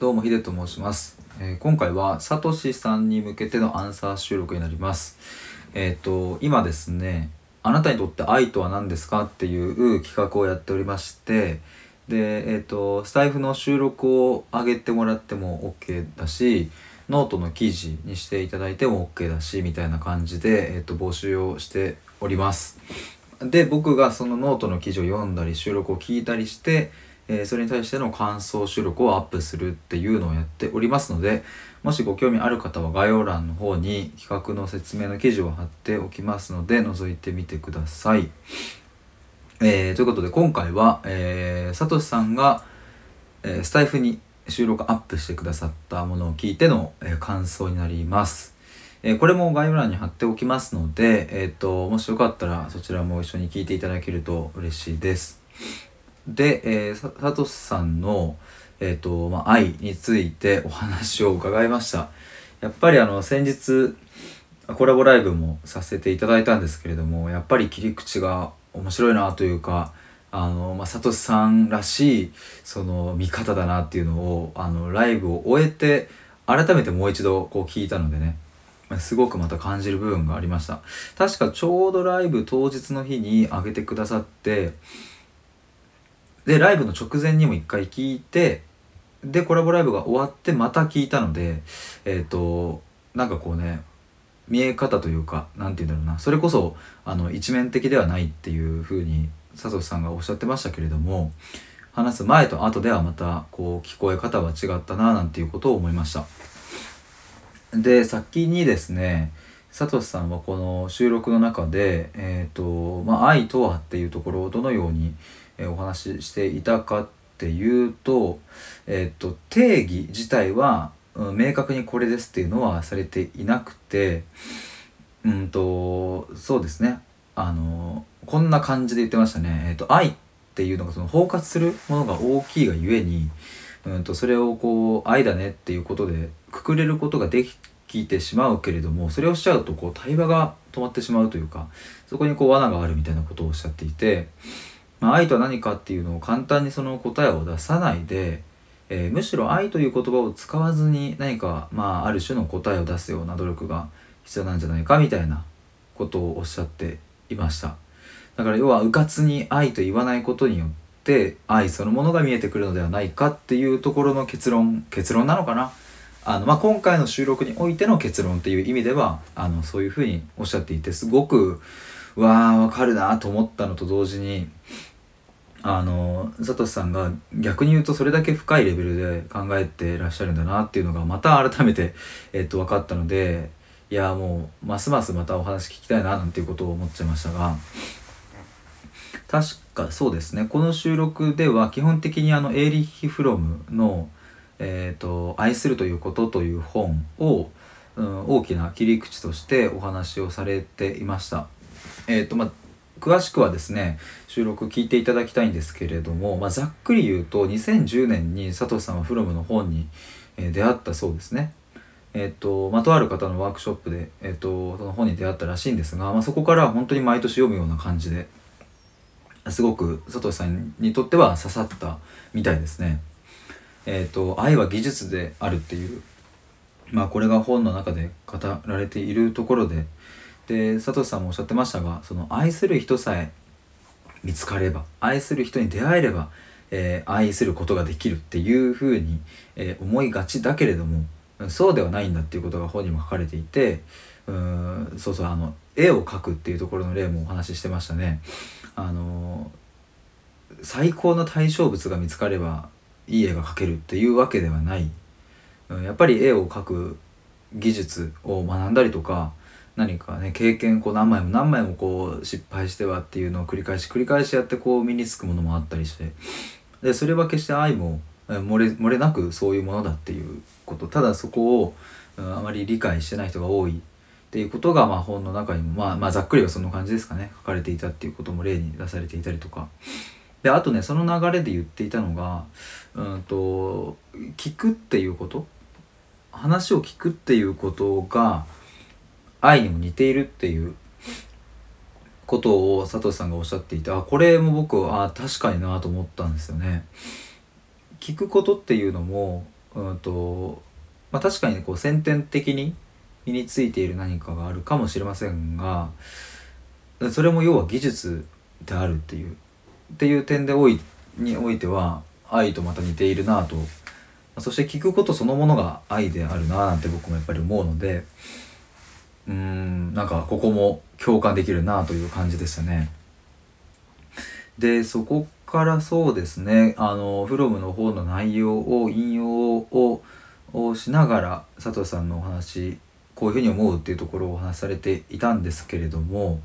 どうもヒデと申します、えー今回はサトシさんに向けてのアンサー収録になります。えっ、と今ですねあなたにとって愛とは何ですかっていう企画をやっておりましてでえっ、とスタエフの収録を上げてもらっても OK だしノートの記事にしていただいても OK だしみたいな感じで、えー、と募集をしております。で僕がそのノートの記事を読んだり収録を聞いたりして、えーそれに対しての感想収録をアップするっていうのをやっておりますのでもしご興味ある方は概要欄の方に企画の説明の記事を貼っておきますので覗いてみてください。えーということで今回は、えー、サトシさんが、えースタイフに収録アップしてくださったものを聞いての、えー感想になります。えーこれも概要欄に貼っておきますので、えー、ともしよかったらそちらも一緒に聞いていただけると嬉しいです。で、えー、サトシさんの、えーとまあ、愛についてお話を伺いました。やっぱりあの先日コラボライブもさせていただいたんですけれどもやっぱり切り口が面白いなというかあの、まあ、サトシさんらしいその見方だなっていうのをあのライブを終えて改めてもう一度こう聞いたのでねすごくまた感じる部分がありました確かちょうどライブ当日の日に上げてくださってでライブの直前にも一回聞いてでコラボライブが終わってまた聞いたのでえっ、となんかこうね見え方というかなんて言うんだろうなそれこそあの一面的ではないっていうふうに佐藤さんがおっしゃってましたけれども話す前と後ではまたこう聞こえ方は違ったななんていうことを思いました。で先にですね佐藤さんはこの収録の中で、えーとまあ、愛とはっていうところをどのように、えお話ししていたかっていうと,、えー、と定義自体は、うん明確にこれですっていうのはされていなくてうんとそうですねあのこんな感じで言ってましたね。えー、と愛っていうのがその包括するものが大きいがゆえにうんとそれをこう愛だねっていうことでくくれることができてしまうけれどもそれをしちゃうとこう対話が止まってしまうというかそこにこう罠があるみたいなことをおっしゃっていて、まあ、愛とは何かっていうのを簡単にその答えを出さないで、えーむしろ愛という言葉を使わずに何か、まあ、ある種の答えを出すような努力が必要なんじゃないかみたいなことをおっしゃっていました。だから要は迂闊に愛と言わないことによって愛そのものが見えてくるのではないかっていうところの結論結論なのかな？あの、まあ、今回の収録においての結論っていう意味ではあのそういうふうにおっしゃっていてすごくわーわかるなと思ったのと同時にあの佐藤さんが逆に言うとそれだけ深いレベルで考えてらっしゃるんだなっていうのがまた改めて、えっと、分かったのでいやもうますますまたお話聞きたいななんていうことを思っちゃいましたが確かそうですねこの収録では基本的にあのエーリッヒ・フロムの「えー、と愛するということ」という本を、うん、大きな切り口としてお話をされていました。えーとまあ詳しくはですね収録聞いていただきたいんですけれども、まあ、ざっくり言うと2010年に佐藤さんはフロムの本に、えー出会ったそうですね。えっ、と、まあ、とある方のワークショップで、えっ、と、その本に出会ったらしいんですが、まあ、そこから本当に毎年読むような感じで、すごく佐藤さんにとっては刺さったみたいですね。えっ、と、愛は技術であるっていう、まあ、これが本の中で語られているところで、で、佐藤さんもおっしゃってましたが、その愛する人さえ見つかれば、愛する人に出会えれば、えー愛することができるっていうふうに、えー思いがちだけれども、そうではないんだっていうことが本にも書かれていてうんそうそうあの絵を描くっていうところの例もお話ししてましたね。あの最高の対象物が見つかればいい絵が描けるっていうわけではない、うんやっぱり絵を描く技術を学んだりとか何かね経験こう何枚も何枚もこう失敗してはっていうのを繰り返し繰り返しやってこう身につくものもあったりして。でそれは決して愛も漏れ漏れなくそういうものだっていうこと。ただそこを、うんあまり理解してない人が多い。っていうことが、まあ、本の中にも、まあ、まあざっくりはその感じですかね。書かれていたっていうことも例に出されていたりとか。であとねその流れで言っていたのがうんと聞くっていうこと。話を聞くっていうことが愛にも似ているっていうことを佐藤さんがおっしゃっていてあこれも僕は確かになと思ったんですよね。聞くことっていうのもうんとまあ、確かにこう先天的に身についている何かがあるかもしれませんがそれも要は技術であるっていうっていう点でおいにおいては愛とまた似ているなとそして聞くことそのものが愛であるななんて僕もやっぱり思うのでうんなんかここも共感できるなという感じでしたね。でそこからそうですねあのフロムの方の内容を引用ををしながら佐藤さんのお話こういうふうに思うっていうところをお話しされていたんですけれども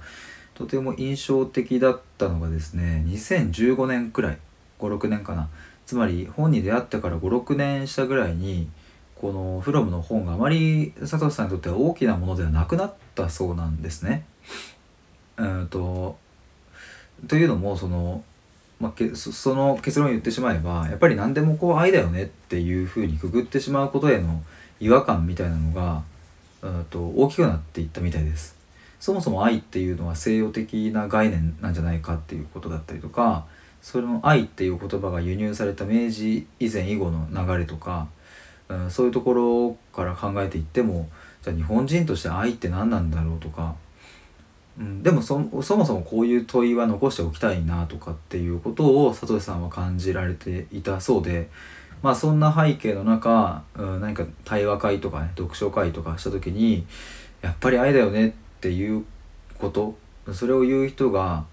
とても印象的だったのがですね2015年くらい56年かなつまり本に出会ってから56年したぐらいにこのフロムの本があまり佐藤さんにとっては大きなものではなくなったそうなんですね。うんとというのもそのまあ、けその結論を言ってしまえばやっぱり何でもこう愛だよねっていうふうにくぐってしまうことへの違和感みたいなのがうんと大きくなっていったみたいです。そもそも愛っていうのは西洋的な概念なんじゃないかっていうことだったりとかその愛っていう言葉が輸入された明治以前以後の流れとか、うん、そういうところから考えていってもじゃあ日本人として愛って何なんだろうとかうん、でもそもそもこういう問いは残しておきたいなとかっていうことを佐藤さんは感じられていたそうでまあそんな背景の中、うん、何か対話会とかね読書会とかした時にやっぱり愛だよねっていうことそれを言う人が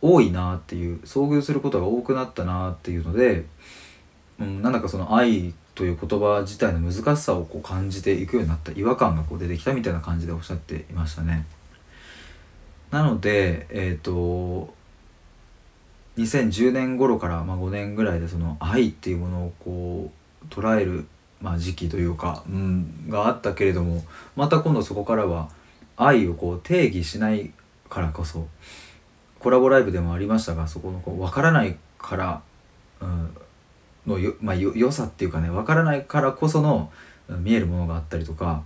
多いなっていう遭遇することが多くなったなっていうので、うん、なんだかその愛という言葉自体の難しさをこう感じていくようになった違和感がこう出てきたみたいな感じでおっしゃっていましたね。なのでえっ、ー、と2010年頃から、まあ、5年ぐらいでその愛っていうものをこう捉える、まあ、時期というか、うん、があったけれどもまた今度そこからは愛をこう定義しないからこそコラボライブでもありましたがそこのこう分からないから、うん、のよ,、まあ、よ良さっていうかね分からないからこその見えるものがあったりとか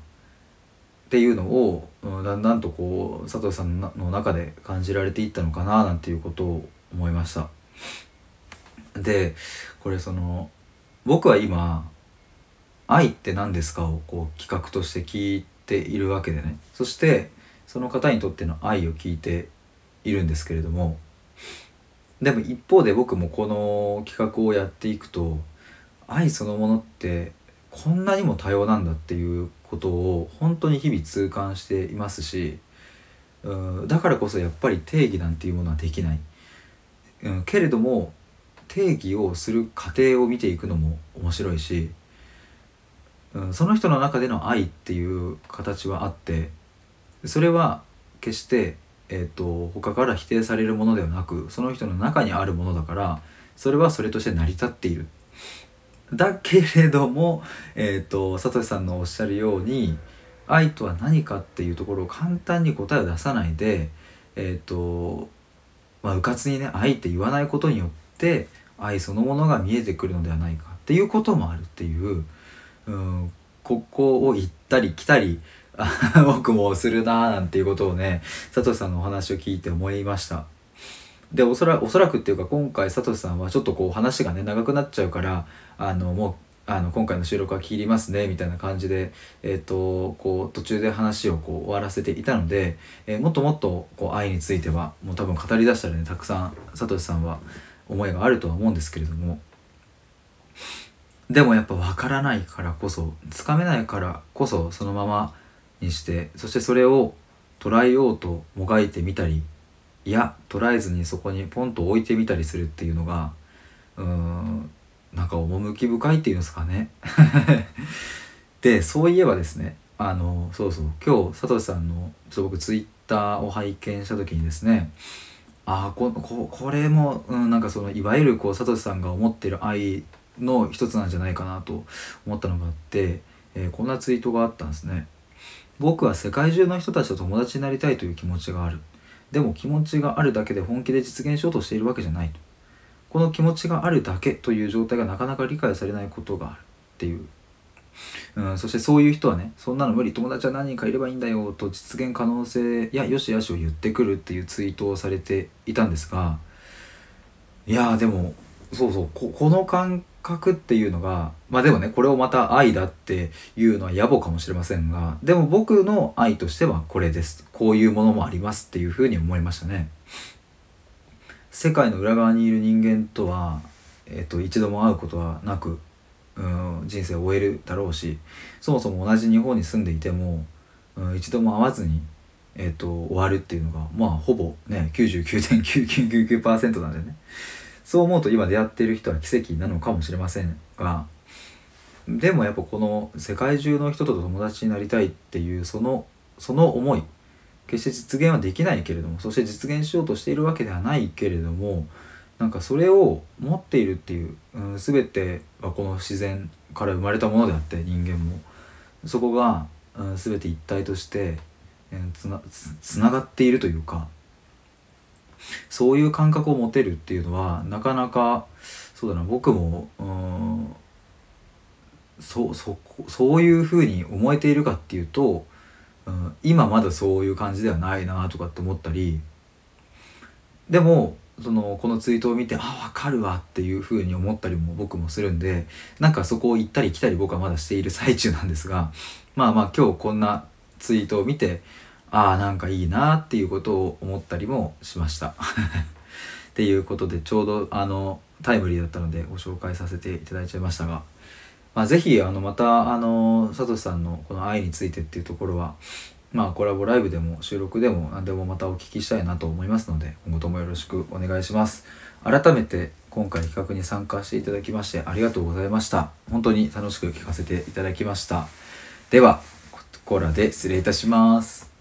っていうのを、だんだんとこう佐藤さんの中で感じられていったのかななんていうことを思いましたでこれその僕は今「愛って何ですか?」をこう企画として聞いているわけでねそしてその方にとっての愛を聞いているんですけれどもでも一方で僕もこの企画をやっていくと愛そのものってこんなにも多様なんだっていうことを本当に日々痛感していますしうんだからこそやっぱり定義なんていうものはできない、うん、けれども定義をする過程を見ていくのも面白いし、うん、その人の中での愛っていう形はあってそれは決して、えーと、他から否定されるものではなくその人の中にあるものだからそれはそれとして成り立っている。だけれども、えーと、サトシさんのおっしゃるように愛とは何かっていうところを簡単に答えを出さないでえっ、ー、とまあうかつにね愛って言わないことによって愛そのものが見えてくるのではないかっていうこともあるっていううんここを行ったり来たり 僕もするなーなんていうことをねサトシさんのお話を聞いて思いました。でおそらおそらくっていうか今回サトシさんはちょっとこう話がね長くなっちゃうからあのもうあの今回の収録は切りますねみたいな感じで、えーと、こう途中で話をこう終わらせていたので、えー、もっともっとこう愛についてはもう多分語りだしたらねたくさんサトシさんは思いがあるとは思うんですけれどもでもやっぱ分からないからこそつかめないからこそそのままにしてそしてそれを捉えようともがいてみたりいや捉えずにそこにポンと置いてみたりするっていうのがうーんなんか趣深いっていうんですかね。でそういえばですねあのそうそう今日サトシさんのちょっと僕ツイッターを拝見した時にですねあこここれも、うん、なんかそのいわゆるこうサトシさんが思ってる愛の一つなんじゃないかなと思ったのがあって、えー、こんなツイートがあったんですね。僕は世界中の人たちと友達になりたいという気持ちがある。でも気持ちがあるだけで本気で実現しようとしているわけじゃない。この気持ちがあるだけという状態がなかなか理解されないことがあるっていう、うん、そしてそういう人はねそんなの無理友達は何人かいればいいんだよと実現可能性やよしよしを言ってくるっていうツイートをされていたんですがいやーでもそうそうここの感覚っていうのがまあでもねこれをまた愛だっていうのは野暮かもしれませんがでも僕の愛としてはこれです。こういうものもありますっていうふうに思いましたね。世界の裏側にいる人間とは、えっと、一度も会うことはなくうん人生を終えるだろうしそもそも同じ日本に住んでいても、うん、一度も会わずに、えっと、終わるっていうのがまあほぼね99.9999%なんでね。そう思うと今出会ってる人は奇跡なのかもしれませんがでもやっぱこの世界中の人と友達になりたいっていうそのその思い決して実現はできないけれどもそして実現しようとしているわけではないけれどもなんかそれを持っているっていう、うん、全てはこの自然から生まれたものであって人間も。そこが、うん、全て一体として、うん、つつながっているというかそういう感覚を持てるっていうのはなかなかそうだな僕もうんそそそういうふうに思えているかっていうと、うん、今まだそういう感じではないなとかって思ったりでもそのこのツイートを見てあ分かるわっていうふうに思ったりも僕もするんでなんかそこを行ったり来たり僕はまだしている最中なんですがまあまあ今日こんなツイートを見てああなんかいいなっていうことを思ったりもしました。っていうことでちょうどあのタイムリーだったのでご紹介させていただいちゃいましたが、まあ、是非あのまたあのサトシさんのこの愛についてっていうところはまあコラボライブでも収録でも何でもまたお聞きしたいなと思いますので今後ともよろしくお願いします。改めて今回企画に参加していただきましてありがとうございました。本当に楽しく聞かせていただきました。ではここらで失礼いたします。